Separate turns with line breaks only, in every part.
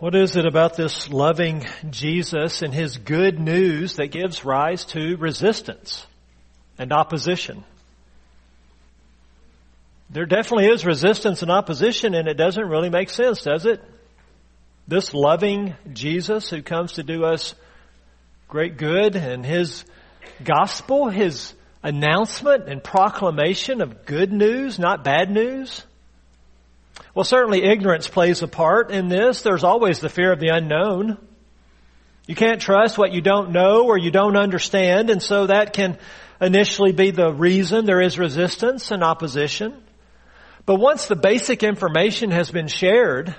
What is it about this loving Jesus and his good news that gives rise to resistance and opposition? There definitely is resistance and opposition and it doesn't really make sense, does it? This loving Jesus who comes to do us great good and his gospel, his announcement and proclamation of good news, not bad news, well, certainly ignorance plays a part in this. There's always the fear of the unknown. You can't trust what you don't know or you don't understand, and so that can initially be the reason there is resistance and opposition. But once the basic information has been shared,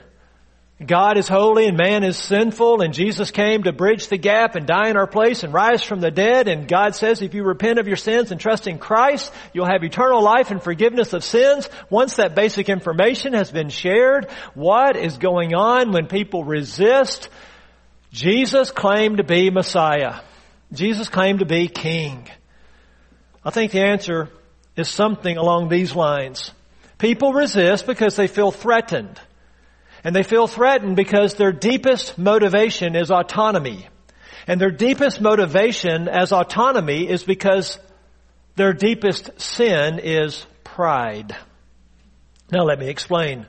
God is holy and man is sinful and Jesus came to bridge the gap and die in our place and rise from the dead and God says if you repent of your sins and trust in Christ, you'll have eternal life and forgiveness of sins. Once that basic information has been shared, what is going on when people resist? Jesus claimed to be Messiah. Jesus claimed to be King. I think the answer is something along these lines. People resist because they feel threatened. And they feel threatened because their deepest motivation is autonomy. And their deepest motivation as autonomy is because their deepest sin is pride. Now let me explain.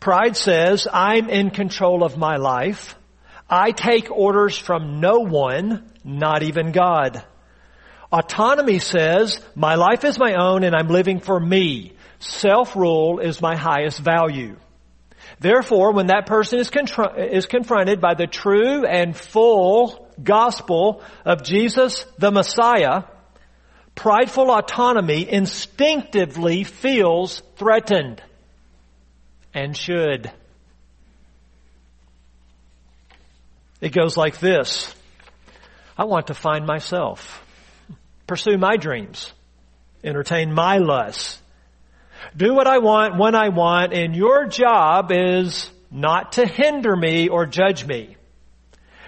Pride says, I'm in control of my life. I take orders from no one, not even God. Autonomy says, my life is my own and I'm living for me. Self-rule is my highest value. Therefore, when that person is, is confronted by the true and full gospel of Jesus the Messiah, prideful autonomy instinctively feels threatened and should. It goes like this. I want to find myself, pursue my dreams, entertain my lusts, do what I want when I want, and your job is not to hinder me or judge me.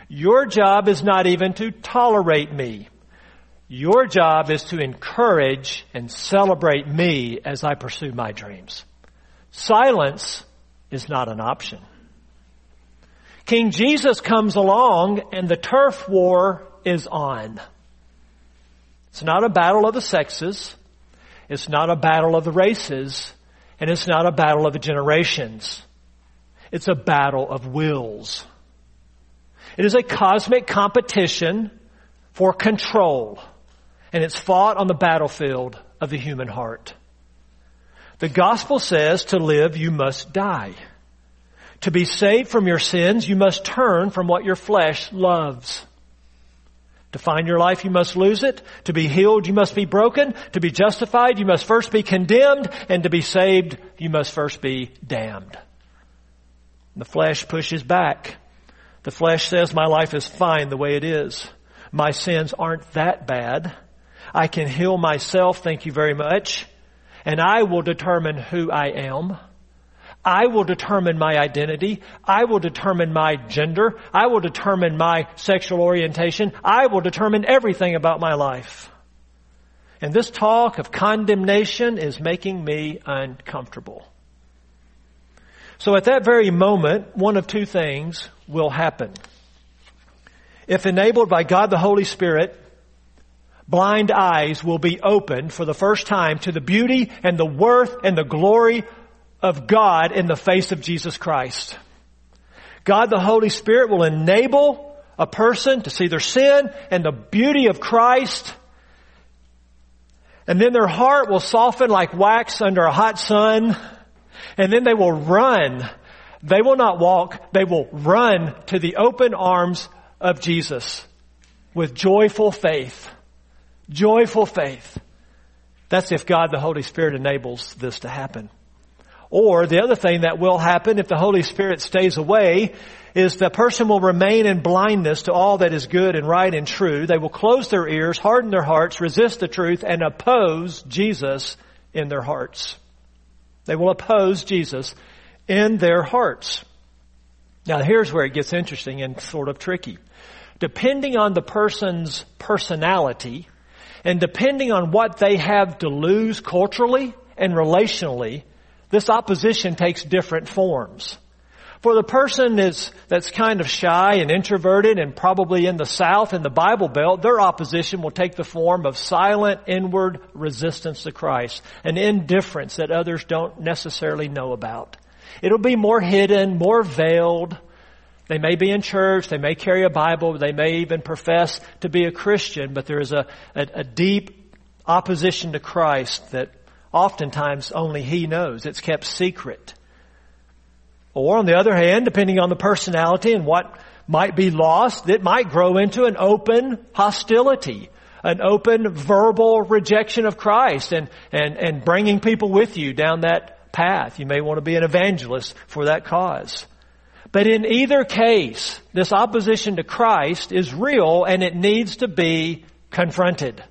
Your job is not even to tolerate me. Your job is to encourage and celebrate me as I pursue my dreams. Silence is not an option. King Jesus comes along and the turf war is on. It's not a battle of the sexes. It's not a battle of the races, and it's not a battle of the generations. It's a battle of wills. It is a cosmic competition for control, and it's fought on the battlefield of the human heart. The gospel says to live you must die. To be saved from your sins, you must turn from what your flesh loves. To find your life, you must lose it. To be healed, you must be broken. To be justified, you must first be condemned. And to be saved, you must first be damned. The flesh pushes back. The flesh says, my life is fine the way it is. My sins aren't that bad. I can heal myself, thank you very much. And I will determine who I am. I will determine my identity. I will determine my gender. I will determine my sexual orientation. I will determine everything about my life. And this talk of condemnation is making me uncomfortable. So at that very moment, one of two things will happen. If enabled by God the Holy Spirit, blind eyes will be opened for the first time to the beauty and the worth and the glory of God in the face of Jesus Christ. God the Holy Spirit will enable a person to see their sin and the beauty of Christ. And then their heart will soften like wax under a hot sun. And then they will run. They will not walk. They will run to the open arms of Jesus with joyful faith. Joyful faith. That's if God the Holy Spirit enables this to happen. Or the other thing that will happen if the Holy Spirit stays away is the person will remain in blindness to all that is good and right and true. They will close their ears, harden their hearts, resist the truth, and oppose Jesus in their hearts. They will oppose Jesus in their hearts. Now here's where it gets interesting and sort of tricky. Depending on the person's personality and depending on what they have to lose culturally and relationally, this opposition takes different forms. For the person is, that's kind of shy and introverted and probably in the South in the Bible Belt, their opposition will take the form of silent inward resistance to Christ, an indifference that others don't necessarily know about. It'll be more hidden, more veiled. They may be in church, they may carry a Bible, they may even profess to be a Christian, but there is a, a, a deep opposition to Christ that oftentimes only He knows. It's kept secret. Or on the other hand, depending on the personality and what might be lost, it might grow into an open hostility, an open verbal rejection of Christ and, and, and bringing people with you down that path. You may want to be an evangelist for that cause. But in either case, this opposition to Christ is real and it needs to be confronted.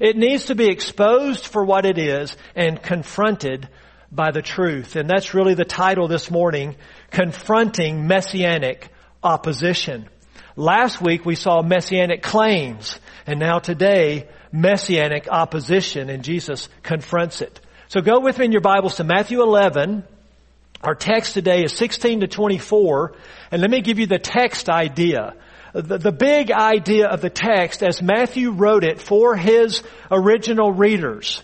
It needs to be exposed for what it is and confronted by the truth. And that's really the title this morning, Confronting Messianic Opposition. Last week we saw Messianic claims, and now today, Messianic opposition, and Jesus confronts it. So go with me in your Bibles to Matthew 11. Our text today is 16 to 24, and let me give you the text idea. The, the big idea of the text as Matthew wrote it for his original readers.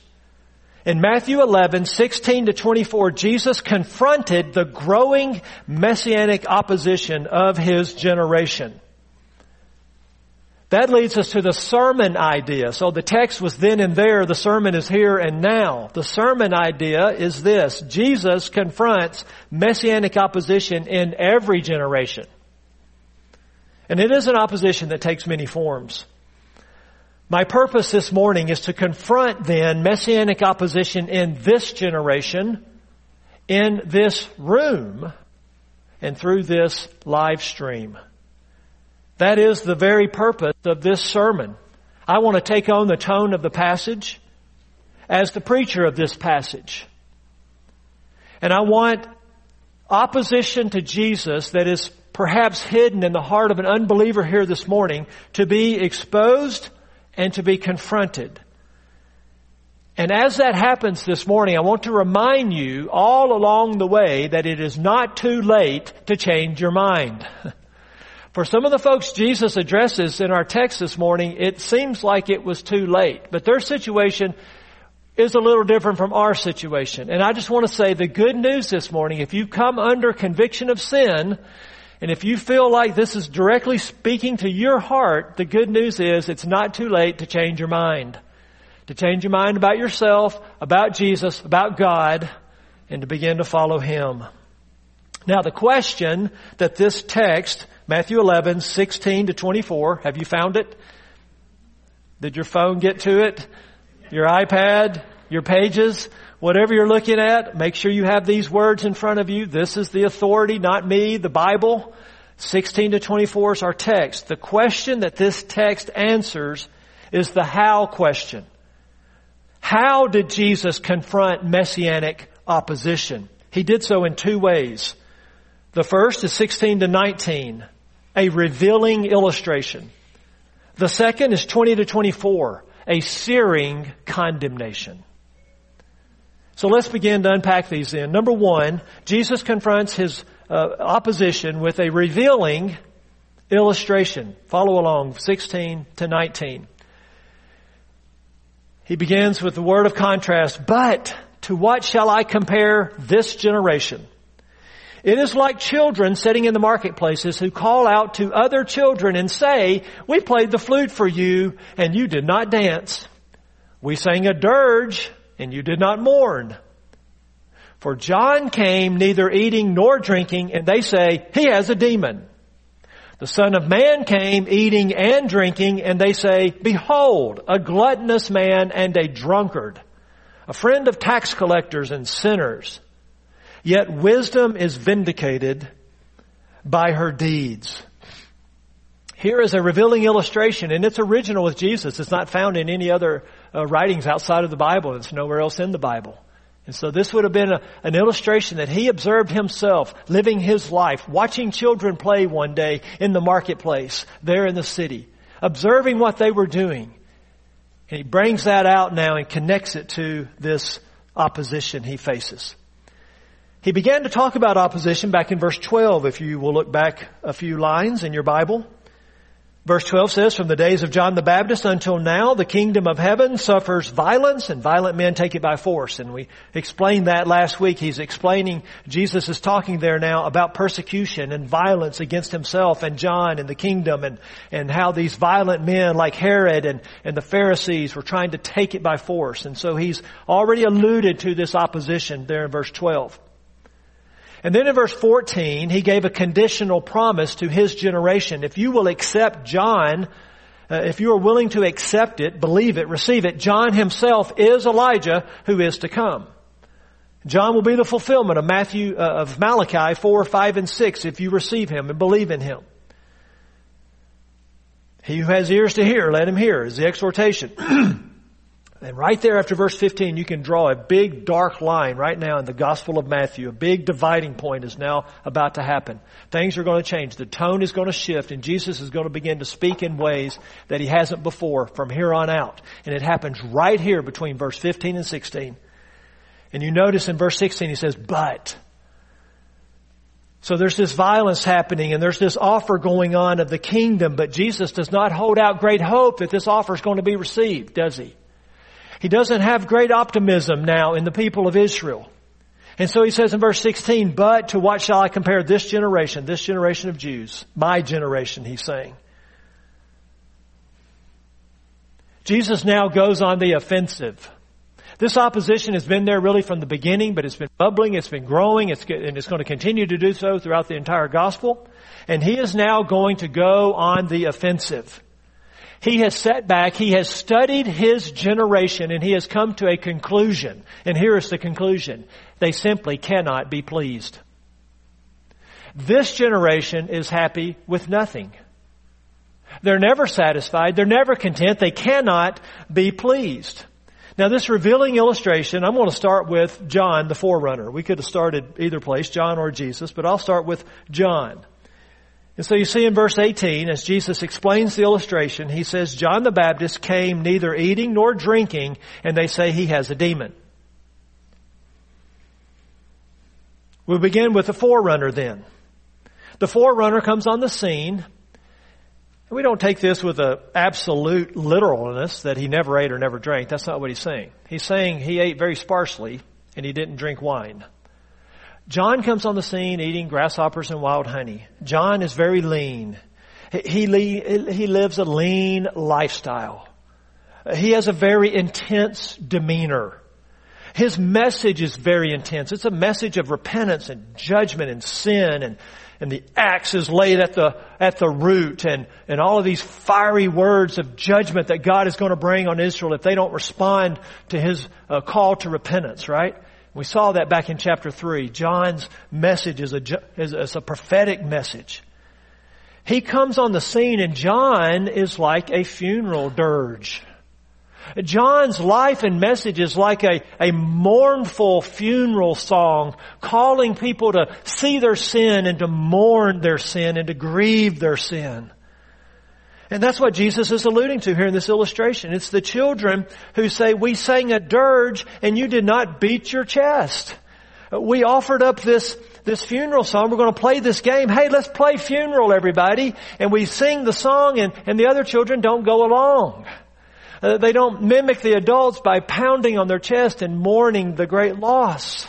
In Matthew 11, 16 to 24, Jesus confronted the growing messianic opposition of his generation. That leads us to the sermon idea. So the text was then and there, the sermon is here and now. The sermon idea is this. Jesus confronts messianic opposition in every generation. And it is an opposition that takes many forms. My purpose this morning is to confront then messianic opposition in this generation, in this room, and through this live stream. That is the very purpose of this sermon. I want to take on the tone of the passage as the preacher of this passage. And I want opposition to Jesus that is perhaps hidden in the heart of an unbeliever here this morning to be exposed and to be confronted. And as that happens this morning, I want to remind you all along the way that it is not too late to change your mind. For some of the folks Jesus addresses in our text this morning, it seems like it was too late. But their situation is a little different from our situation. And I just want to say the good news this morning, if you come under conviction of sin, and if you feel like this is directly speaking to your heart, the good news is it's not too late to change your mind. To change your mind about yourself, about Jesus, about God, and to begin to follow Him. Now the question that this text, Matthew 11, 16 to 24, have you found it? Did your phone get to it? Your iPad? Your pages? Whatever you're looking at, make sure you have these words in front of you. This is the authority, not me, the Bible. 16 to 24 is our text. The question that this text answers is the how question. How did Jesus confront messianic opposition? He did so in two ways. The first is 16 to 19, a revealing illustration. The second is 20 to 24, a searing condemnation. So let's begin to unpack these then. Number one, Jesus confronts his uh, opposition with a revealing illustration. Follow along, 16 to 19. He begins with the word of contrast, but to what shall I compare this generation? It is like children sitting in the marketplaces who call out to other children and say, we played the flute for you and you did not dance. We sang a dirge and you did not mourn. For John came neither eating nor drinking, and they say, he has a demon. The Son of Man came eating and drinking, and they say, behold, a gluttonous man and a drunkard, a friend of tax collectors and sinners. Yet wisdom is vindicated by her deeds. Here is a revealing illustration, and it's original with Jesus. It's not found in any other uh, writings outside of the Bible. It's nowhere else in the Bible. And so this would have been a, an illustration that he observed himself living his life, watching children play one day in the marketplace there in the city, observing what they were doing. And he brings that out now and connects it to this opposition he faces. He began to talk about opposition back in verse 12, if you will look back a few lines in your Bible. Verse 12 says, from the days of John the Baptist until now, the kingdom of heaven suffers violence and violent men take it by force. And we explained that last week. He's explaining, Jesus is talking there now about persecution and violence against himself and John and the kingdom and, and how these violent men like Herod and, and the Pharisees were trying to take it by force. And so he's already alluded to this opposition there in verse 12. And then in verse 14, he gave a conditional promise to his generation. If you will accept John, uh, if you are willing to accept it, believe it, receive it, John himself is Elijah who is to come. John will be the fulfillment of Matthew, uh, of Malachi 4, 5, and 6 if you receive him and believe in him. He who has ears to hear, let him hear, is the exhortation. And right there after verse 15, you can draw a big dark line right now in the Gospel of Matthew. A big dividing point is now about to happen. Things are going to change. The tone is going to shift and Jesus is going to begin to speak in ways that he hasn't before from here on out. And it happens right here between verse 15 and 16. And you notice in verse 16 he says, but. So there's this violence happening and there's this offer going on of the kingdom, but Jesus does not hold out great hope that this offer is going to be received, does he? He doesn't have great optimism now in the people of Israel. And so he says in verse 16, but to what shall I compare this generation, this generation of Jews, my generation, he's saying. Jesus now goes on the offensive. This opposition has been there really from the beginning, but it's been bubbling, it's been growing, it's, and it's going to continue to do so throughout the entire gospel. And he is now going to go on the offensive. He has sat back, he has studied his generation, and he has come to a conclusion. And here is the conclusion. They simply cannot be pleased. This generation is happy with nothing. They're never satisfied. They're never content. They cannot be pleased. Now this revealing illustration, I'm going to start with John the forerunner. We could have started either place, John or Jesus, but I'll start with John. And so you see in verse 18, as Jesus explains the illustration, he says, John the Baptist came neither eating nor drinking, and they say he has a demon. We begin with the forerunner then. The forerunner comes on the scene. We don't take this with an absolute literalness that he never ate or never drank. That's not what he's saying. He's saying he ate very sparsely and he didn't drink wine. John comes on the scene eating grasshoppers and wild honey. John is very lean. He, he lives a lean lifestyle. He has a very intense demeanor. His message is very intense. It's a message of repentance and judgment and sin and, and the axe is laid at the, at the root and, and all of these fiery words of judgment that God is going to bring on Israel if they don't respond to His uh, call to repentance, right? We saw that back in chapter 3. John's message is a, is, is a prophetic message. He comes on the scene and John is like a funeral dirge. John's life and message is like a, a mournful funeral song calling people to see their sin and to mourn their sin and to grieve their sin. And that's what Jesus is alluding to here in this illustration. It's the children who say, we sang a dirge and you did not beat your chest. We offered up this, this funeral song. We're going to play this game. Hey, let's play funeral, everybody. And we sing the song and, and the other children don't go along. Uh, they don't mimic the adults by pounding on their chest and mourning the great loss.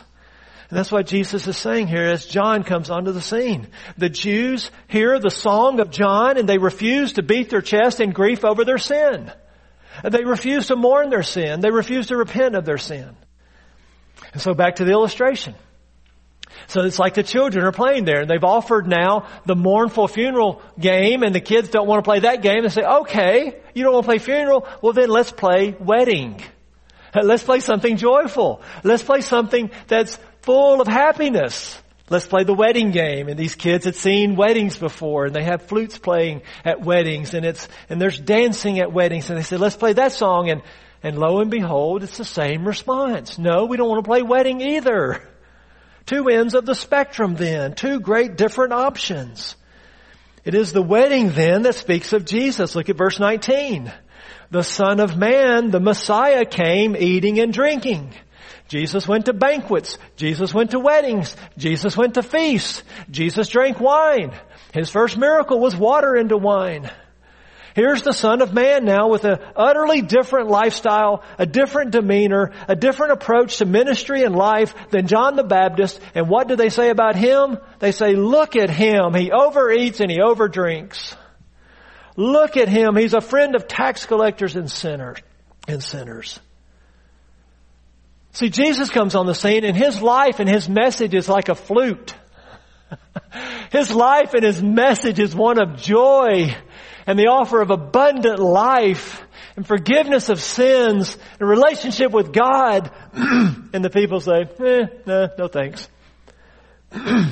And that's what Jesus is saying here as John comes onto the scene. The Jews hear the song of John and they refuse to beat their chest in grief over their sin. They refuse to mourn their sin. They refuse to repent of their sin. And so back to the illustration. So it's like the children are playing there and they've offered now the mournful funeral game and the kids don't want to play that game. They say, okay, you don't want to play funeral? Well then let's play wedding. Let's play something joyful. Let's play something that's full of happiness. Let's play the wedding game. And these kids had seen weddings before and they have flutes playing at weddings and it's, and there's dancing at weddings. And they said, let's play that song. And, and lo and behold, it's the same response. No, we don't want to play wedding either. Two ends of the spectrum then. Two great different options. It is the wedding then that speaks of Jesus. Look at verse 19. The Son of Man, the Messiah came eating and drinking. Jesus went to banquets. Jesus went to weddings. Jesus went to feasts. Jesus drank wine. His first miracle was water into wine. Here's the Son of Man now with an utterly different lifestyle, a different demeanor, a different approach to ministry and life than John the Baptist. And what do they say about him? They say, look at him. He overeats and he overdrinks. Look at him. He's a friend of tax collectors and sinners. And sinners. See, Jesus comes on the scene and his life and his message is like a flute. his life and his message is one of joy and the offer of abundant life and forgiveness of sins and relationship with God. and the people say, eh, no, no thanks. you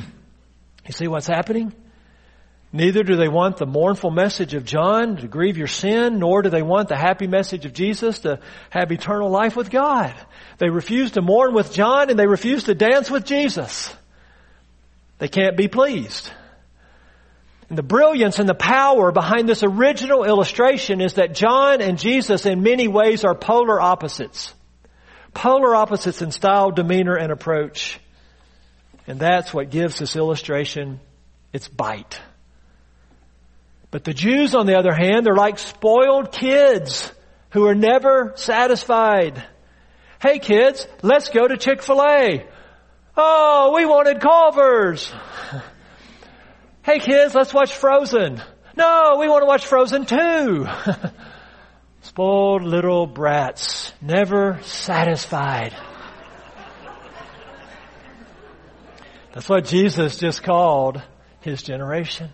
see what's happening? Neither do they want the mournful message of John to grieve your sin, nor do they want the happy message of Jesus to have eternal life with God. They refuse to mourn with John and they refuse to dance with Jesus. They can't be pleased. And the brilliance and the power behind this original illustration is that John and Jesus in many ways are polar opposites. Polar opposites in style, demeanor, and approach. And that's what gives this illustration its bite. But the Jews, on the other hand, they're like spoiled kids who are never satisfied. Hey kids, let's go to Chick-fil-A. Oh, we wanted Culver's. Hey kids, let's watch Frozen. No, we want to watch Frozen too. Spoiled little brats, never satisfied. That's what Jesus just called his generation.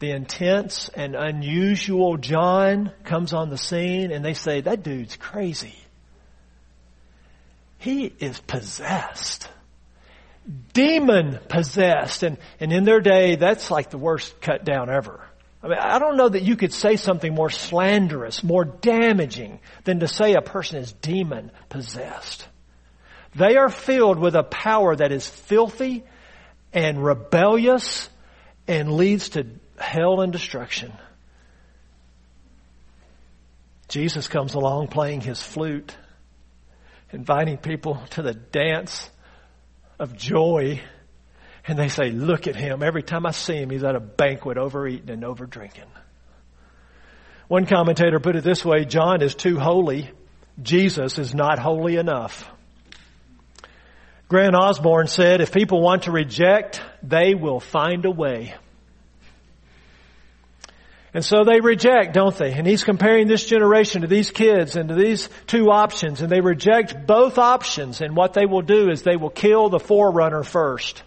The intense and unusual John comes on the scene and they say, that dude's crazy. He is possessed demon possessed. And, and in their day, that's like the worst cut down ever. I mean, I don't know that you could say something more slanderous, more damaging than to say a person is demon possessed. They are filled with a power that is filthy and rebellious and leads to hell and destruction. Jesus comes along playing his flute, inviting people to the dance of joy. And they say, look at him. Every time I see him, he's at a banquet overeating and over drinking. One commentator put it this way, John is too holy. Jesus is not holy enough. Grant Osborne said, if people want to reject, they will find a way. And so they reject, don't they? And he's comparing this generation to these kids and to these two options, and they reject both options, and what they will do is they will kill the forerunner first.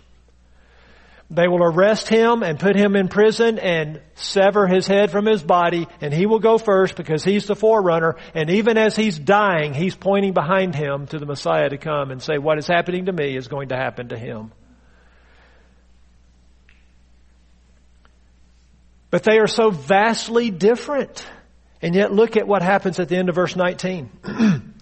They will arrest him and put him in prison and sever his head from his body, and he will go first because he's the forerunner, and even as he's dying, he's pointing behind him to the Messiah to come and say, what is happening to me is going to happen to him. But they are so vastly different. And yet look at what happens at the end of verse 19.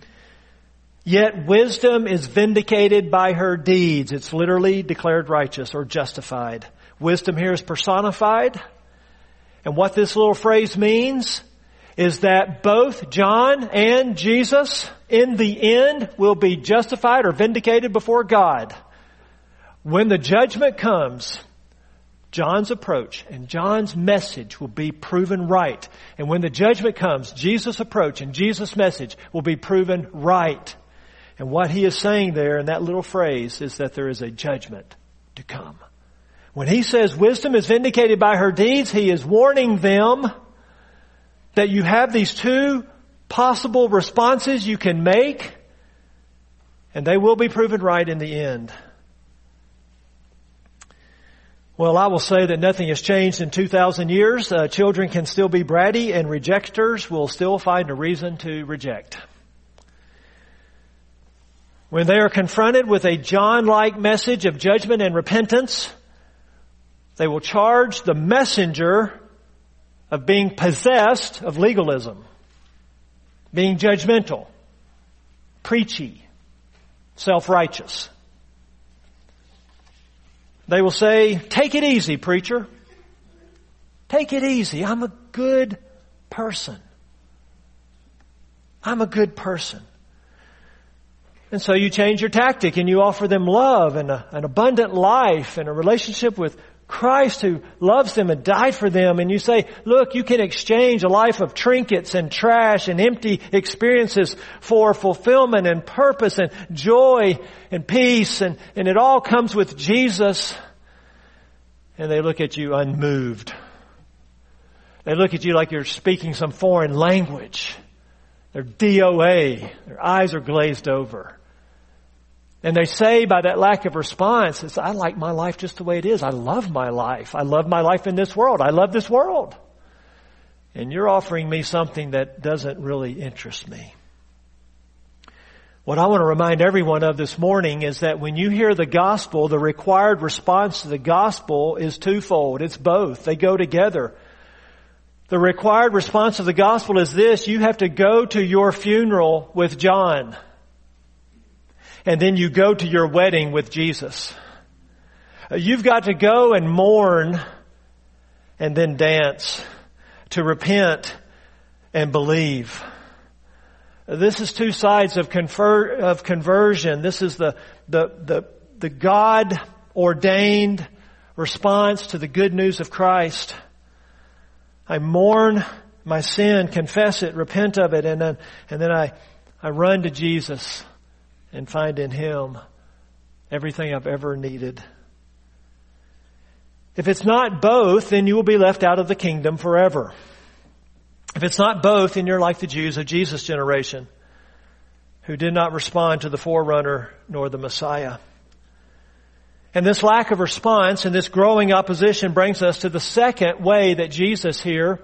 Yet wisdom is vindicated by her deeds. It's literally declared righteous or justified. Wisdom here is personified. And what this little phrase means is that both John and Jesus in the end will be justified or vindicated before God. When the judgment comes, John's approach and John's message will be proven right. And when the judgment comes, Jesus' approach and Jesus' message will be proven right. And what he is saying there in that little phrase is that there is a judgment to come. When he says wisdom is vindicated by her deeds, he is warning them that you have these two possible responses you can make, and they will be proven right in the end. Well, I will say that nothing has changed in 2,000 years. Uh, children can still be bratty and rejectors will still find a reason to reject. When they are confronted with a John-like message of judgment and repentance, they will charge the messenger of being possessed of legalism, being judgmental, preachy, self-righteous. They will say, take it easy, preacher. Take it easy. I'm a good person. I'm a good person. And so you change your tactic and you offer them love and a, an abundant life and a relationship with Christ who loves them and died for them. And you say, look, you can exchange a life of trinkets and trash and empty experiences for fulfillment and purpose and joy and peace. And, and it all comes with Jesus. And they look at you unmoved. They look at you like you're speaking some foreign language. They're DOA. Their eyes are glazed over. And they say by that lack of response, it's, I like my life just the way it is. I love my life. I love my life in this world. I love this world. And you're offering me something that doesn't really interest me. What I want to remind everyone of this morning is that when you hear the gospel, the required response to the gospel is twofold. It's both. They go together. The required response of the gospel is this, you have to go to your funeral with John and then you go to your wedding with Jesus. Uh, you've got to go and mourn and then dance to repent and believe. Uh, this is two sides of, confer- of conversion. This is the, the, the, the God ordained response to the good news of Christ. I mourn my sin, confess it, repent of it, and then, and then I, I run to Jesus and find in Him everything I've ever needed. If it's not both, then you will be left out of the kingdom forever. If it's not both, then you're like the Jews of Jesus' generation who did not respond to the forerunner nor the Messiah. And this lack of response and this growing opposition brings us to the second way that Jesus here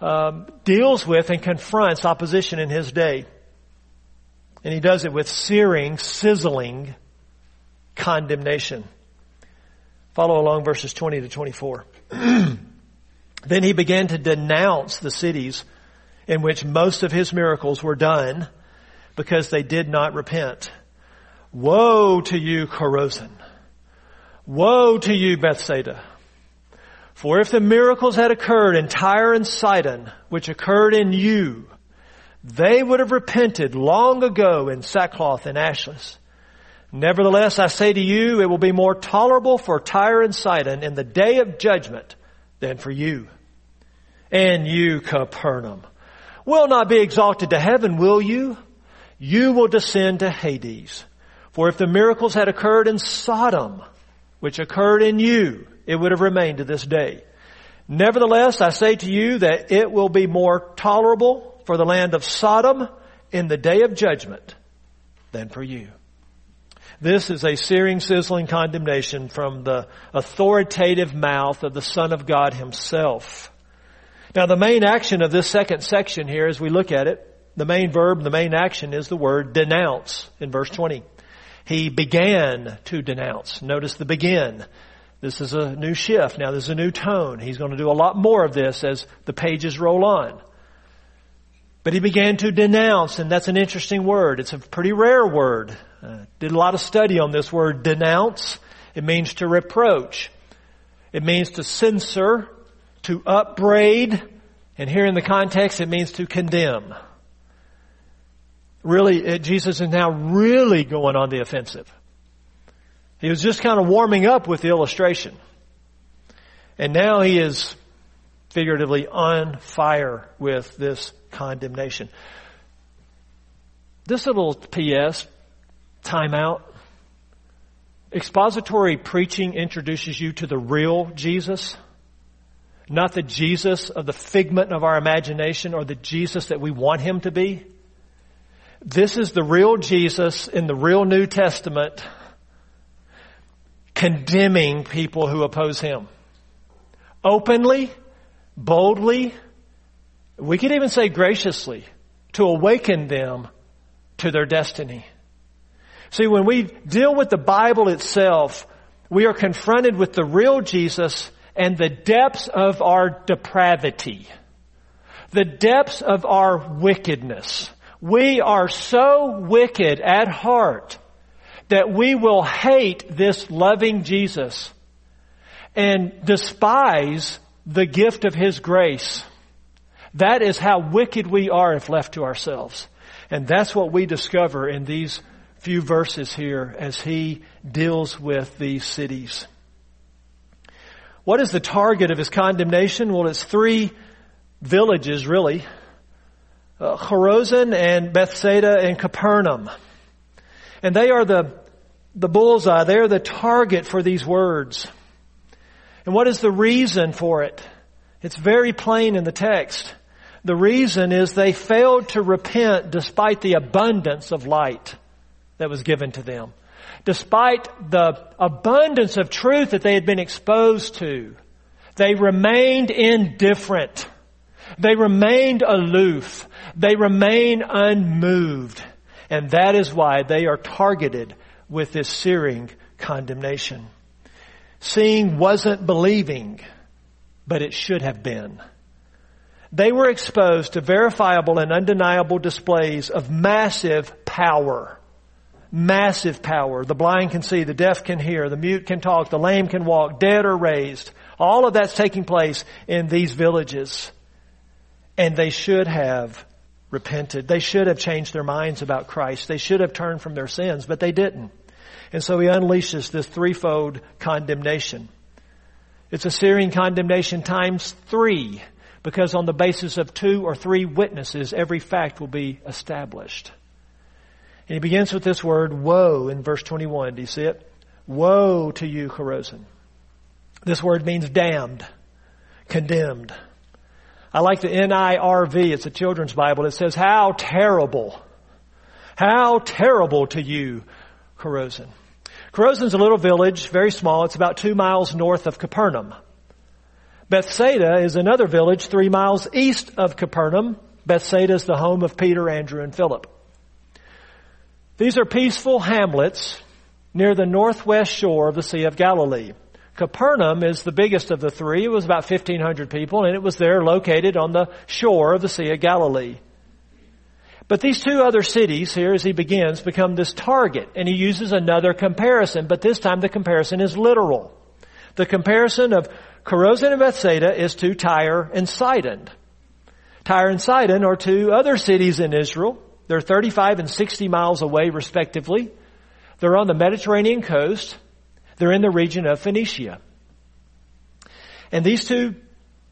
um, deals with and confronts opposition in his day. And he does it with searing, sizzling condemnation. Follow along verses 20 to 24. then he began to denounce the cities in which most of his miracles were done because they did not repent. Woe to you, Chorazin! Woe to you, Bethsaida! For if the miracles had occurred in Tyre and Sidon, which occurred in you, they would have repented long ago in sackcloth and ashes. Nevertheless, I say to you, it will be more tolerable for Tyre and Sidon in the day of judgment than for you. And you, Capernaum, will not be exalted to heaven, will you? You will descend to Hades. For if the miracles had occurred in Sodom, which occurred in you, it would have remained to this day. Nevertheless, I say to you that it will be more tolerable for the land of Sodom in the day of judgment than for you. This is a searing, sizzling condemnation from the authoritative mouth of the Son of God himself. Now the main action of this second section here as we look at it, the main verb, the main action is the word denounce in verse 20. He began to denounce. Notice the begin. This is a new shift. Now there's a new tone. He's going to do a lot more of this as the pages roll on. But he began to denounce, and that's an interesting word. It's a pretty rare word. Uh, did a lot of study on this word denounce. It means to reproach. It means to censor, to upbraid, and here in the context it means to condemn. Really, it, Jesus is now really going on the offensive. He was just kind of warming up with the illustration. And now he is figuratively on fire with this condemnation. This little PS, timeout. Expository preaching introduces you to the real Jesus, not the Jesus of the figment of our imagination or the Jesus that we want him to be. This is the real Jesus in the real New Testament condemning people who oppose him. Openly, boldly, we could even say graciously, to awaken them to their destiny. See, when we deal with the Bible itself, we are confronted with the real Jesus and the depths of our depravity. The depths of our wickedness. We are so wicked at heart that we will hate this loving Jesus and despise the gift of His grace. That is how wicked we are if left to ourselves. And that's what we discover in these few verses here as he deals with these cities. What is the target of his condemnation? Well, it's three villages, really. Uh, Chorazin and Bethsaida and Capernaum. And they are the, the bullseye. They are the target for these words. And what is the reason for it? It's very plain in the text. The reason is they failed to repent despite the abundance of light that was given to them. Despite the abundance of truth that they had been exposed to, they remained indifferent. They remained aloof. They remain unmoved. And that is why they are targeted with this searing condemnation. Seeing wasn't believing, but it should have been. They were exposed to verifiable and undeniable displays of massive power. Massive power. The blind can see, the deaf can hear, the mute can talk, the lame can walk, dead are raised. All of that's taking place in these villages. And they should have repented. They should have changed their minds about Christ. They should have turned from their sins, but they didn't. And so he unleashes this threefold condemnation. It's a searing condemnation times three because on the basis of two or three witnesses, every fact will be established. And he begins with this word, woe, in verse 21. Do you see it? Woe to you, Chorazin. This word means damned, condemned. I like the NIRV, it's a children's Bible. It says, how terrible, how terrible to you, Chorazin. Chorazin's a little village, very small. It's about two miles north of Capernaum. Bethsaida is another village three miles east of Capernaum. Bethsaida is the home of Peter, Andrew, and Philip. These are peaceful hamlets near the northwest shore of the Sea of Galilee. Capernaum is the biggest of the three. It was about 1,500 people, and it was there located on the shore of the Sea of Galilee. But these two other cities here, as he begins, become this target, and he uses another comparison, but this time the comparison is literal. The comparison of Chorazin and Bethsaida is to Tyre and Sidon. Tyre and Sidon are two other cities in Israel. They're 35 and 60 miles away respectively. They're on the Mediterranean coast. They're in the region of Phoenicia. And these two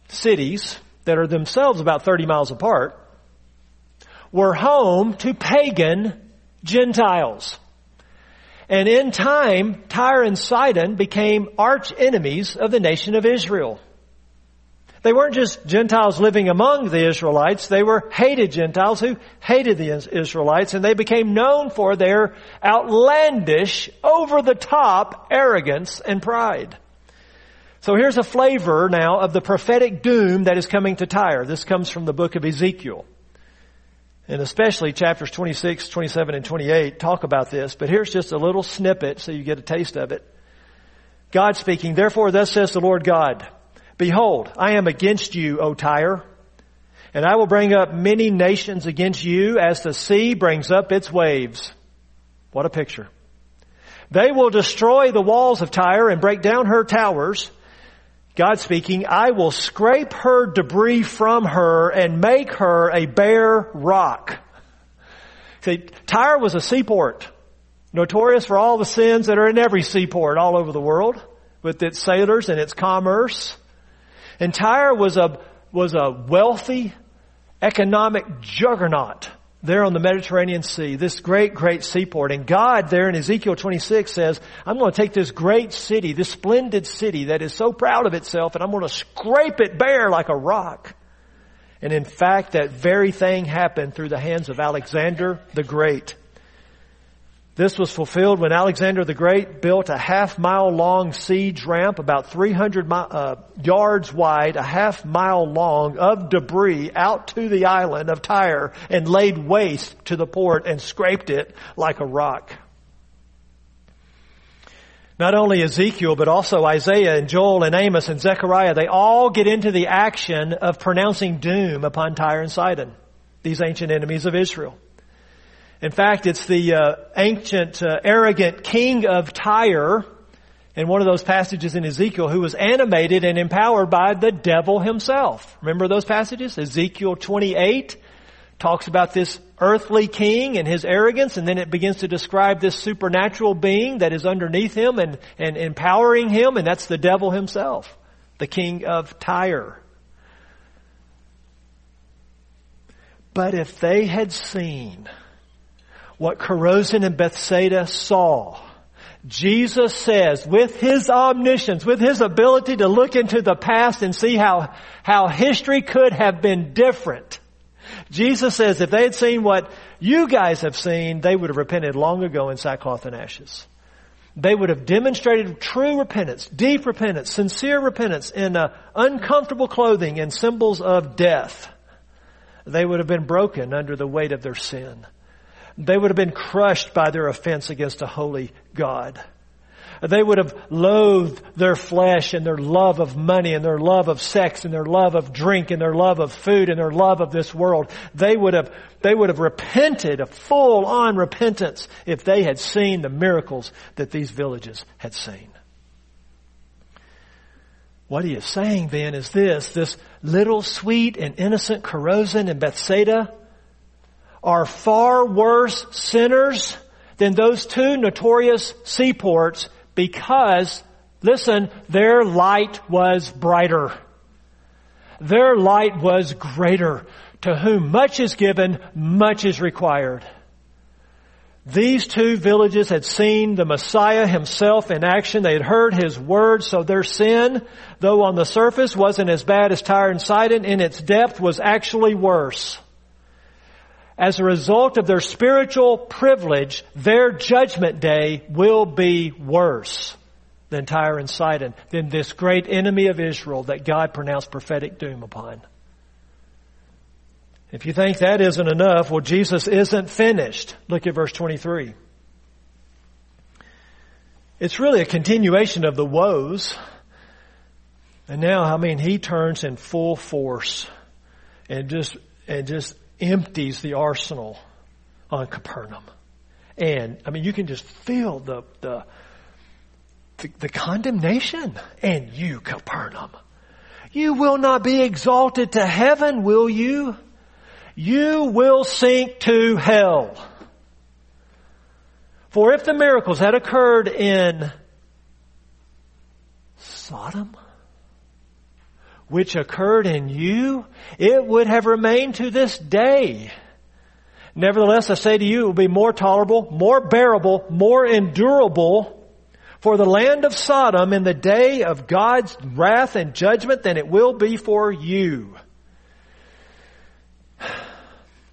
cities that are themselves about 30 miles apart were home to pagan Gentiles. And in time, Tyre and Sidon became arch enemies of the nation of Israel. They weren't just Gentiles living among the Israelites, they were hated Gentiles who hated the Israelites, and they became known for their outlandish, over the top arrogance and pride. So here's a flavor now of the prophetic doom that is coming to Tyre. This comes from the book of Ezekiel and especially chapters 26, 27, and 28 talk about this, but here's just a little snippet so you get a taste of it. God speaking, therefore thus says the Lord God, Behold, I am against you, O Tyre, and I will bring up many nations against you as the sea brings up its waves. What a picture. They will destroy the walls of Tyre and break down her towers, God speaking, I will scrape her debris from her and make her a bare rock. See, Tyre was a seaport, notorious for all the sins that are in every seaport all over the world, with its sailors and its commerce. And Tyre was a, was a wealthy economic juggernaut there on the Mediterranean Sea, this great, great seaport. And God there in Ezekiel 26 says, I'm going to take this great city, this splendid city that is so proud of itself, and I'm going to scrape it bare like a rock. And in fact, that very thing happened through the hands of Alexander the Great. This was fulfilled when Alexander the Great built a half mile long siege ramp, about 300 mi- uh, yards wide, a half mile long of debris out to the island of Tyre and laid waste to the port and scraped it like a rock. Not only Ezekiel, but also Isaiah and Joel and Amos and Zechariah, they all get into the action of pronouncing doom upon Tyre and Sidon, these ancient enemies of Israel. In fact, it's the uh, ancient, uh, arrogant king of Tyre in one of those passages in Ezekiel who was animated and empowered by the devil himself. Remember those passages? Ezekiel 28, talks about this earthly king and his arrogance, and then it begins to describe this supernatural being that is underneath him and, and empowering him, and that's the devil himself, the king of Tyre. But if they had seen what Chorazin and Bethsaida saw, Jesus says, with his omniscience, with his ability to look into the past and see how, how history could have been different, Jesus says if they had seen what you guys have seen, they would have repented long ago in sackcloth and ashes. They would have demonstrated true repentance, deep repentance, sincere repentance in uh, uncomfortable clothing and symbols of death. They would have been broken under the weight of their sin. They would have been crushed by their offense against a holy God. They would have loathed their flesh and their love of money and their love of sex and their love of drink and their love of food and their love of this world. They would have, they would have repented a full on repentance if they had seen the miracles that these villages had seen. What he is saying then is this, this little sweet and innocent Chorazin and Bethsaida are far worse sinners than those two notorious seaports because, listen, their light was brighter. Their light was greater. To whom much is given, much is required. These two villages had seen the Messiah himself in action. They had heard his words, so their sin, though on the surface wasn't as bad as Tyre and Sidon, in its depth was actually worse as a result of their spiritual privilege, their judgment day will be worse than Tyre and Sidon, than this great enemy of Israel that God pronounced prophetic doom upon. If you think that isn't enough, well, Jesus isn't finished. Look at verse 23. It's really a continuation of the woes. And now, I mean, he turns in full force and just, and just empties the arsenal on Capernaum. And, I mean, you can just feel the, the, the, the condemnation. And you, Capernaum, you will not be exalted to heaven, will you? You will sink to hell. For if the miracles had occurred in Sodom, which occurred in you, it would have remained to this day. Nevertheless, I say to you, it will be more tolerable, more bearable, more endurable for the land of Sodom in the day of God's wrath and judgment than it will be for you.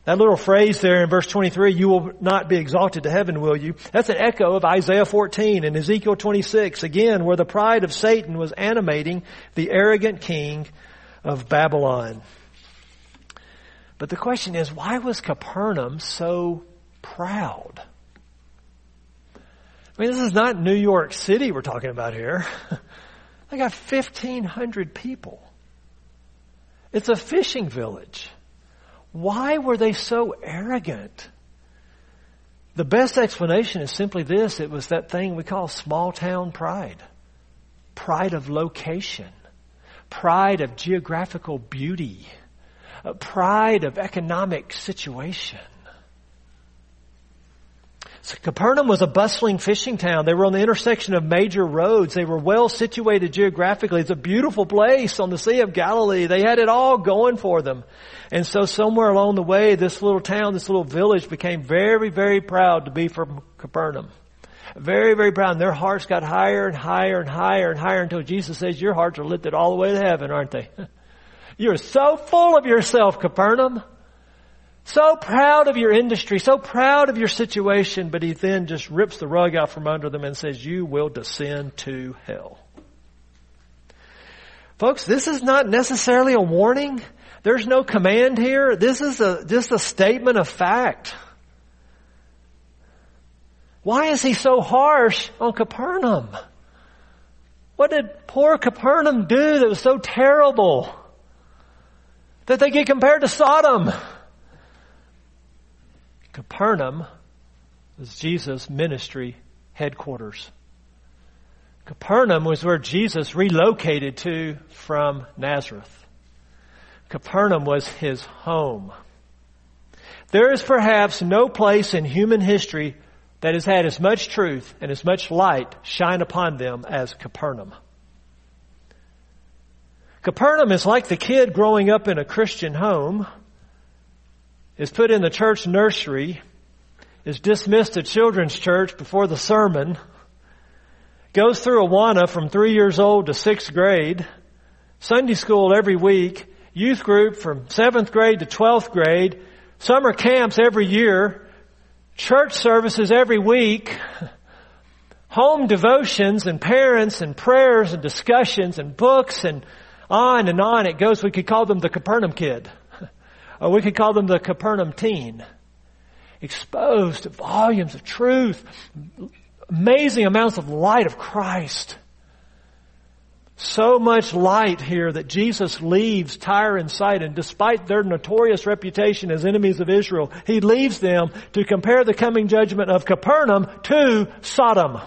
That little phrase there in verse 23, you will not be exalted to heaven, will you? That's an echo of Isaiah 14 and Ezekiel 26, again, where the pride of Satan was animating the arrogant king of Babylon. But the question is, why was Capernaum so proud? I mean, this is not New York City we're talking about here. they got 1,500 people. It's a fishing village. Why were they so arrogant? The best explanation is simply this. It was that thing we call small town pride. Pride of location. Pride of geographical beauty. Uh, pride of economic situation. Capernaum was a bustling fishing town. They were on the intersection of major roads. They were well situated geographically. It's a beautiful place on the Sea of Galilee. They had it all going for them. And so somewhere along the way, this little town, this little village became very, very proud to be from Capernaum. Very, very proud. And their hearts got higher and higher and higher and higher until Jesus says, your hearts are lifted all the way to heaven, aren't they? You're so full of yourself, Capernaum. So proud of your industry, so proud of your situation, but he then just rips the rug out from under them and says, you will descend to hell. Folks, this is not necessarily a warning. There's no command here. This is a, just a statement of fact. Why is he so harsh on Capernaum? What did poor Capernaum do that was so terrible that they get compared to Sodom? Capernaum was Jesus' ministry headquarters. Capernaum was where Jesus relocated to from Nazareth. Capernaum was his home. There is perhaps no place in human history that has had as much truth and as much light shine upon them as Capernaum. Capernaum is like the kid growing up in a Christian home, is put in the church nursery, is dismissed to children's church before the sermon, goes through Awana from three years old to sixth grade, Sunday school every week, youth group from seventh grade to twelfth grade, summer camps every year, church services every week, home devotions and parents and prayers and discussions and books and on and on it goes. We could call them the Capernaum kid. Or we could call them the Capernaum teen. Exposed to volumes of truth, amazing amounts of light of Christ. So much light here that Jesus leaves Tyre and Sidon, despite their notorious reputation as enemies of Israel, He leaves them to compare the coming judgment of Capernaum to Sodom.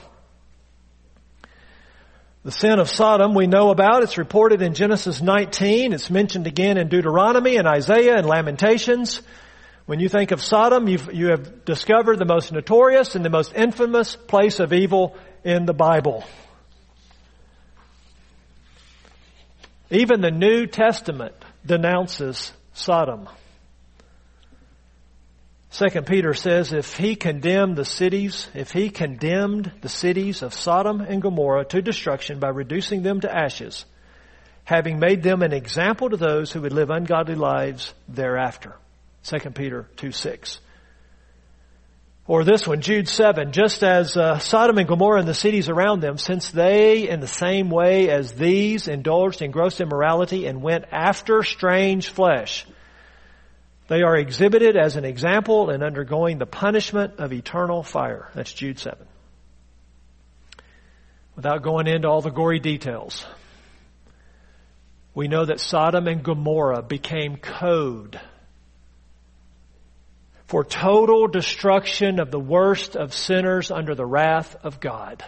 The sin of Sodom we know about. It's reported in Genesis 19. It's mentioned again in Deuteronomy and Isaiah and Lamentations. When you think of Sodom, you've, you have discovered the most notorious and the most infamous place of evil in the Bible. Even the New Testament denounces Sodom. Second Peter says, if he condemned the cities, if he condemned the cities of Sodom and Gomorrah to destruction by reducing them to ashes, having made them an example to those who would live ungodly lives thereafter. Second Peter 2 6. Or this one, Jude 7, just as uh, Sodom and Gomorrah and the cities around them, since they, in the same way as these, indulged in gross immorality and went after strange flesh, they are exhibited as an example in undergoing the punishment of eternal fire. That's Jude 7. Without going into all the gory details, we know that Sodom and Gomorrah became code for total destruction of the worst of sinners under the wrath of God.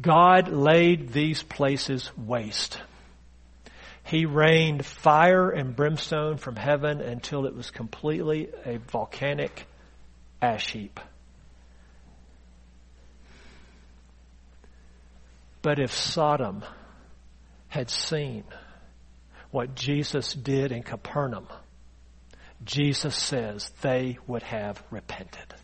God laid these places waste. He rained fire and brimstone from heaven until it was completely a volcanic ash heap. But if Sodom had seen what Jesus did in Capernaum, Jesus says they would have repented.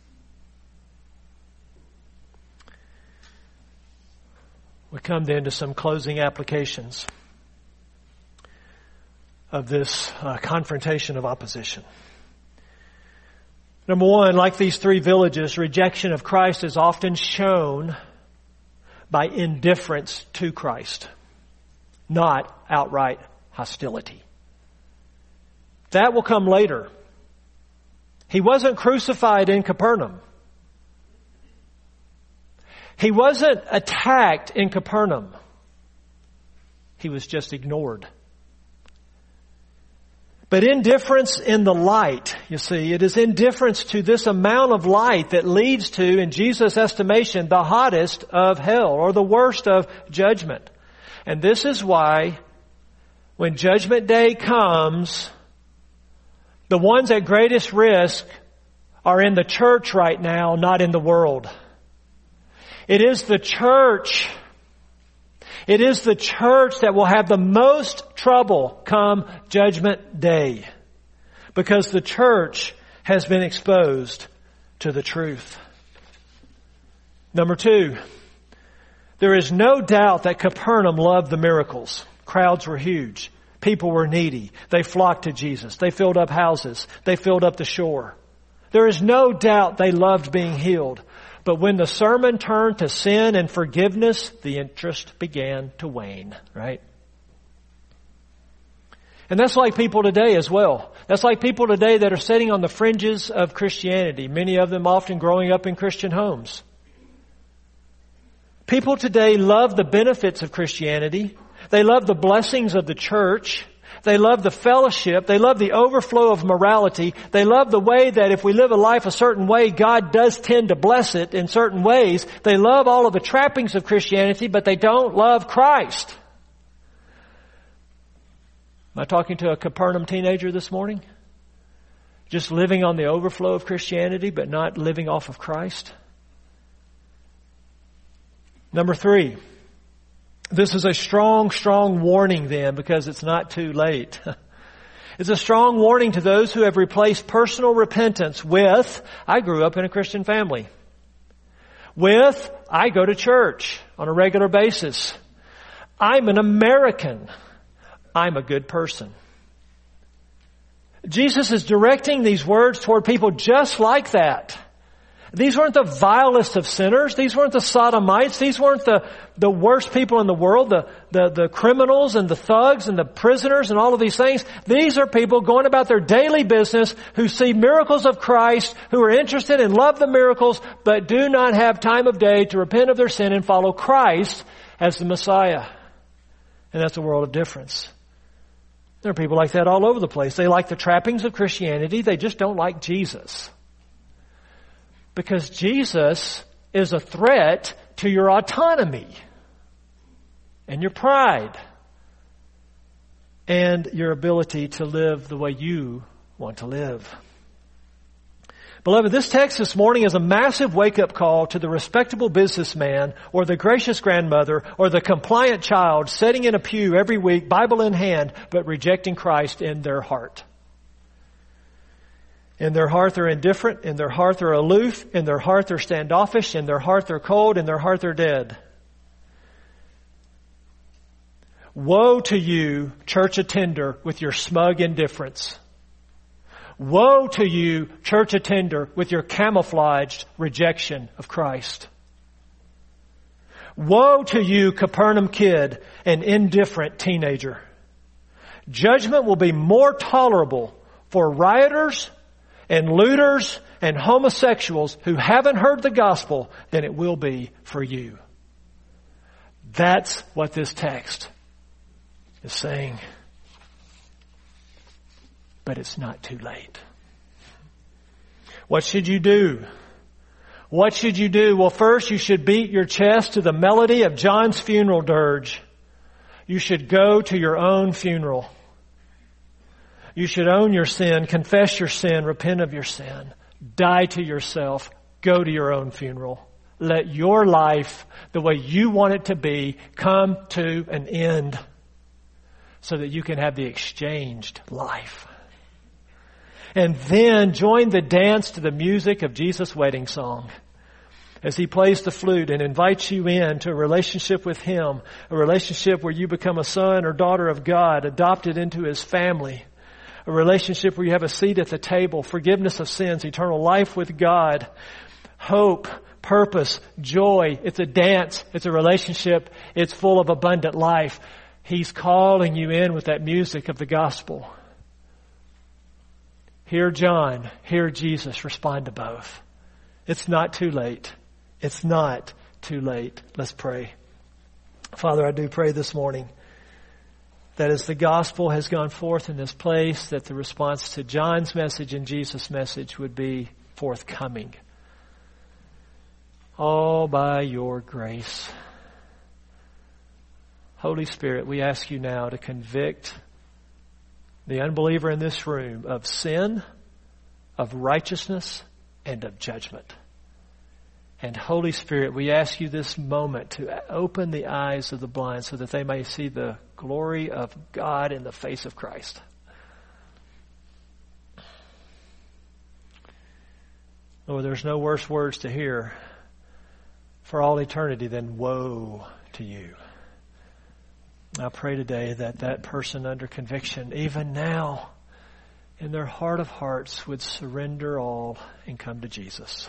We come then to some closing applications of this uh, confrontation of opposition. Number one, like these three villages, rejection of Christ is often shown by indifference to Christ, not outright hostility. That will come later. He wasn't crucified in Capernaum. He wasn't attacked in Capernaum. He was just ignored. But indifference in the light, you see, it is indifference to this amount of light that leads to, in Jesus' estimation, the hottest of hell or the worst of judgment. And this is why when judgment day comes, the ones at greatest risk are in the church right now, not in the world. It is the church it is the church that will have the most trouble come judgment day because the church has been exposed to the truth. Number two, there is no doubt that Capernaum loved the miracles. Crowds were huge. People were needy. They flocked to Jesus. They filled up houses. They filled up the shore. There is no doubt they loved being healed. But when the sermon turned to sin and forgiveness, the interest began to wane, right? And that's like people today as well. That's like people today that are sitting on the fringes of Christianity, many of them often growing up in Christian homes. People today love the benefits of Christianity. They love the blessings of the church. They love the fellowship. They love the overflow of morality. They love the way that if we live a life a certain way, God does tend to bless it in certain ways. They love all of the trappings of Christianity, but they don't love Christ. Am I talking to a Capernaum teenager this morning? Just living on the overflow of Christianity, but not living off of Christ? Number three, this is a strong, strong warning then because it's not too late. It's a strong warning to those who have replaced personal repentance with, I grew up in a Christian family. With, I go to church on a regular basis. I'm an American. I'm a good person. Jesus is directing these words toward people just like that. These weren't the vilest of sinners. These weren't the sodomites. These weren't the, the worst people in the world, the, the, the criminals and the thugs and the prisoners and all of these things. These are people going about their daily business who see miracles of Christ, who are interested and love the miracles, but do not have time of day to repent of their sin and follow Christ as the Messiah. And that's a world of difference. There are people like that all over the place. They like the trappings of Christianity. They just don't like Jesus. Because Jesus is a threat to your autonomy and your pride and your ability to live the way you want to live. Beloved, this text this morning is a massive wake up call to the respectable businessman or the gracious grandmother or the compliant child sitting in a pew every week, Bible in hand, but rejecting Christ in their heart. In their heart they're indifferent. In their heart they're aloof. In their heart they're standoffish. In their heart they're cold. In their heart they're dead. Woe to you, church attender, with your smug indifference. Woe to you, church attender, with your camouflaged rejection of Christ. Woe to you, Capernaum kid, an indifferent teenager. Judgment will be more tolerable for rioters and looters and homosexuals who haven't heard the gospel than it will be for you. That's what this text is saying. But it's not too late. What should you do? What should you do? Well, first you should beat your chest to the melody of John's funeral dirge. You should go to your own funeral. You should own your sin, confess your sin, repent of your sin, die to yourself, go to your own funeral. Let your life, the way you want it to be, come to an end so that you can have the exchanged life. And then join the dance to the music of Jesus' wedding song as he plays the flute and invites you in to a relationship with him, a relationship where you become a son or daughter of God, adopted into his family a relationship where you have a seat at the table, forgiveness of sins, eternal life with God, hope, purpose, joy. It's a dance. It's a relationship. It's full of abundant life. He's calling you in with that music of the gospel. Hear John, hear Jesus, respond to both. It's not too late. It's not too late. Let's pray. Father, I do pray this morning that as the gospel has gone forth in this place, that the response to John's message and Jesus' message would be forthcoming. All by your grace. Holy Spirit, we ask you now to convict the unbeliever in this room of sin, of righteousness, and of judgment. And Holy Spirit, we ask you this moment to open the eyes of the blind so that they may see the glory of God in the face of Christ. Lord, there's no worse words to hear for all eternity than woe to you. I pray today that that person under conviction, even now, in their heart of hearts, would surrender all and come to Jesus.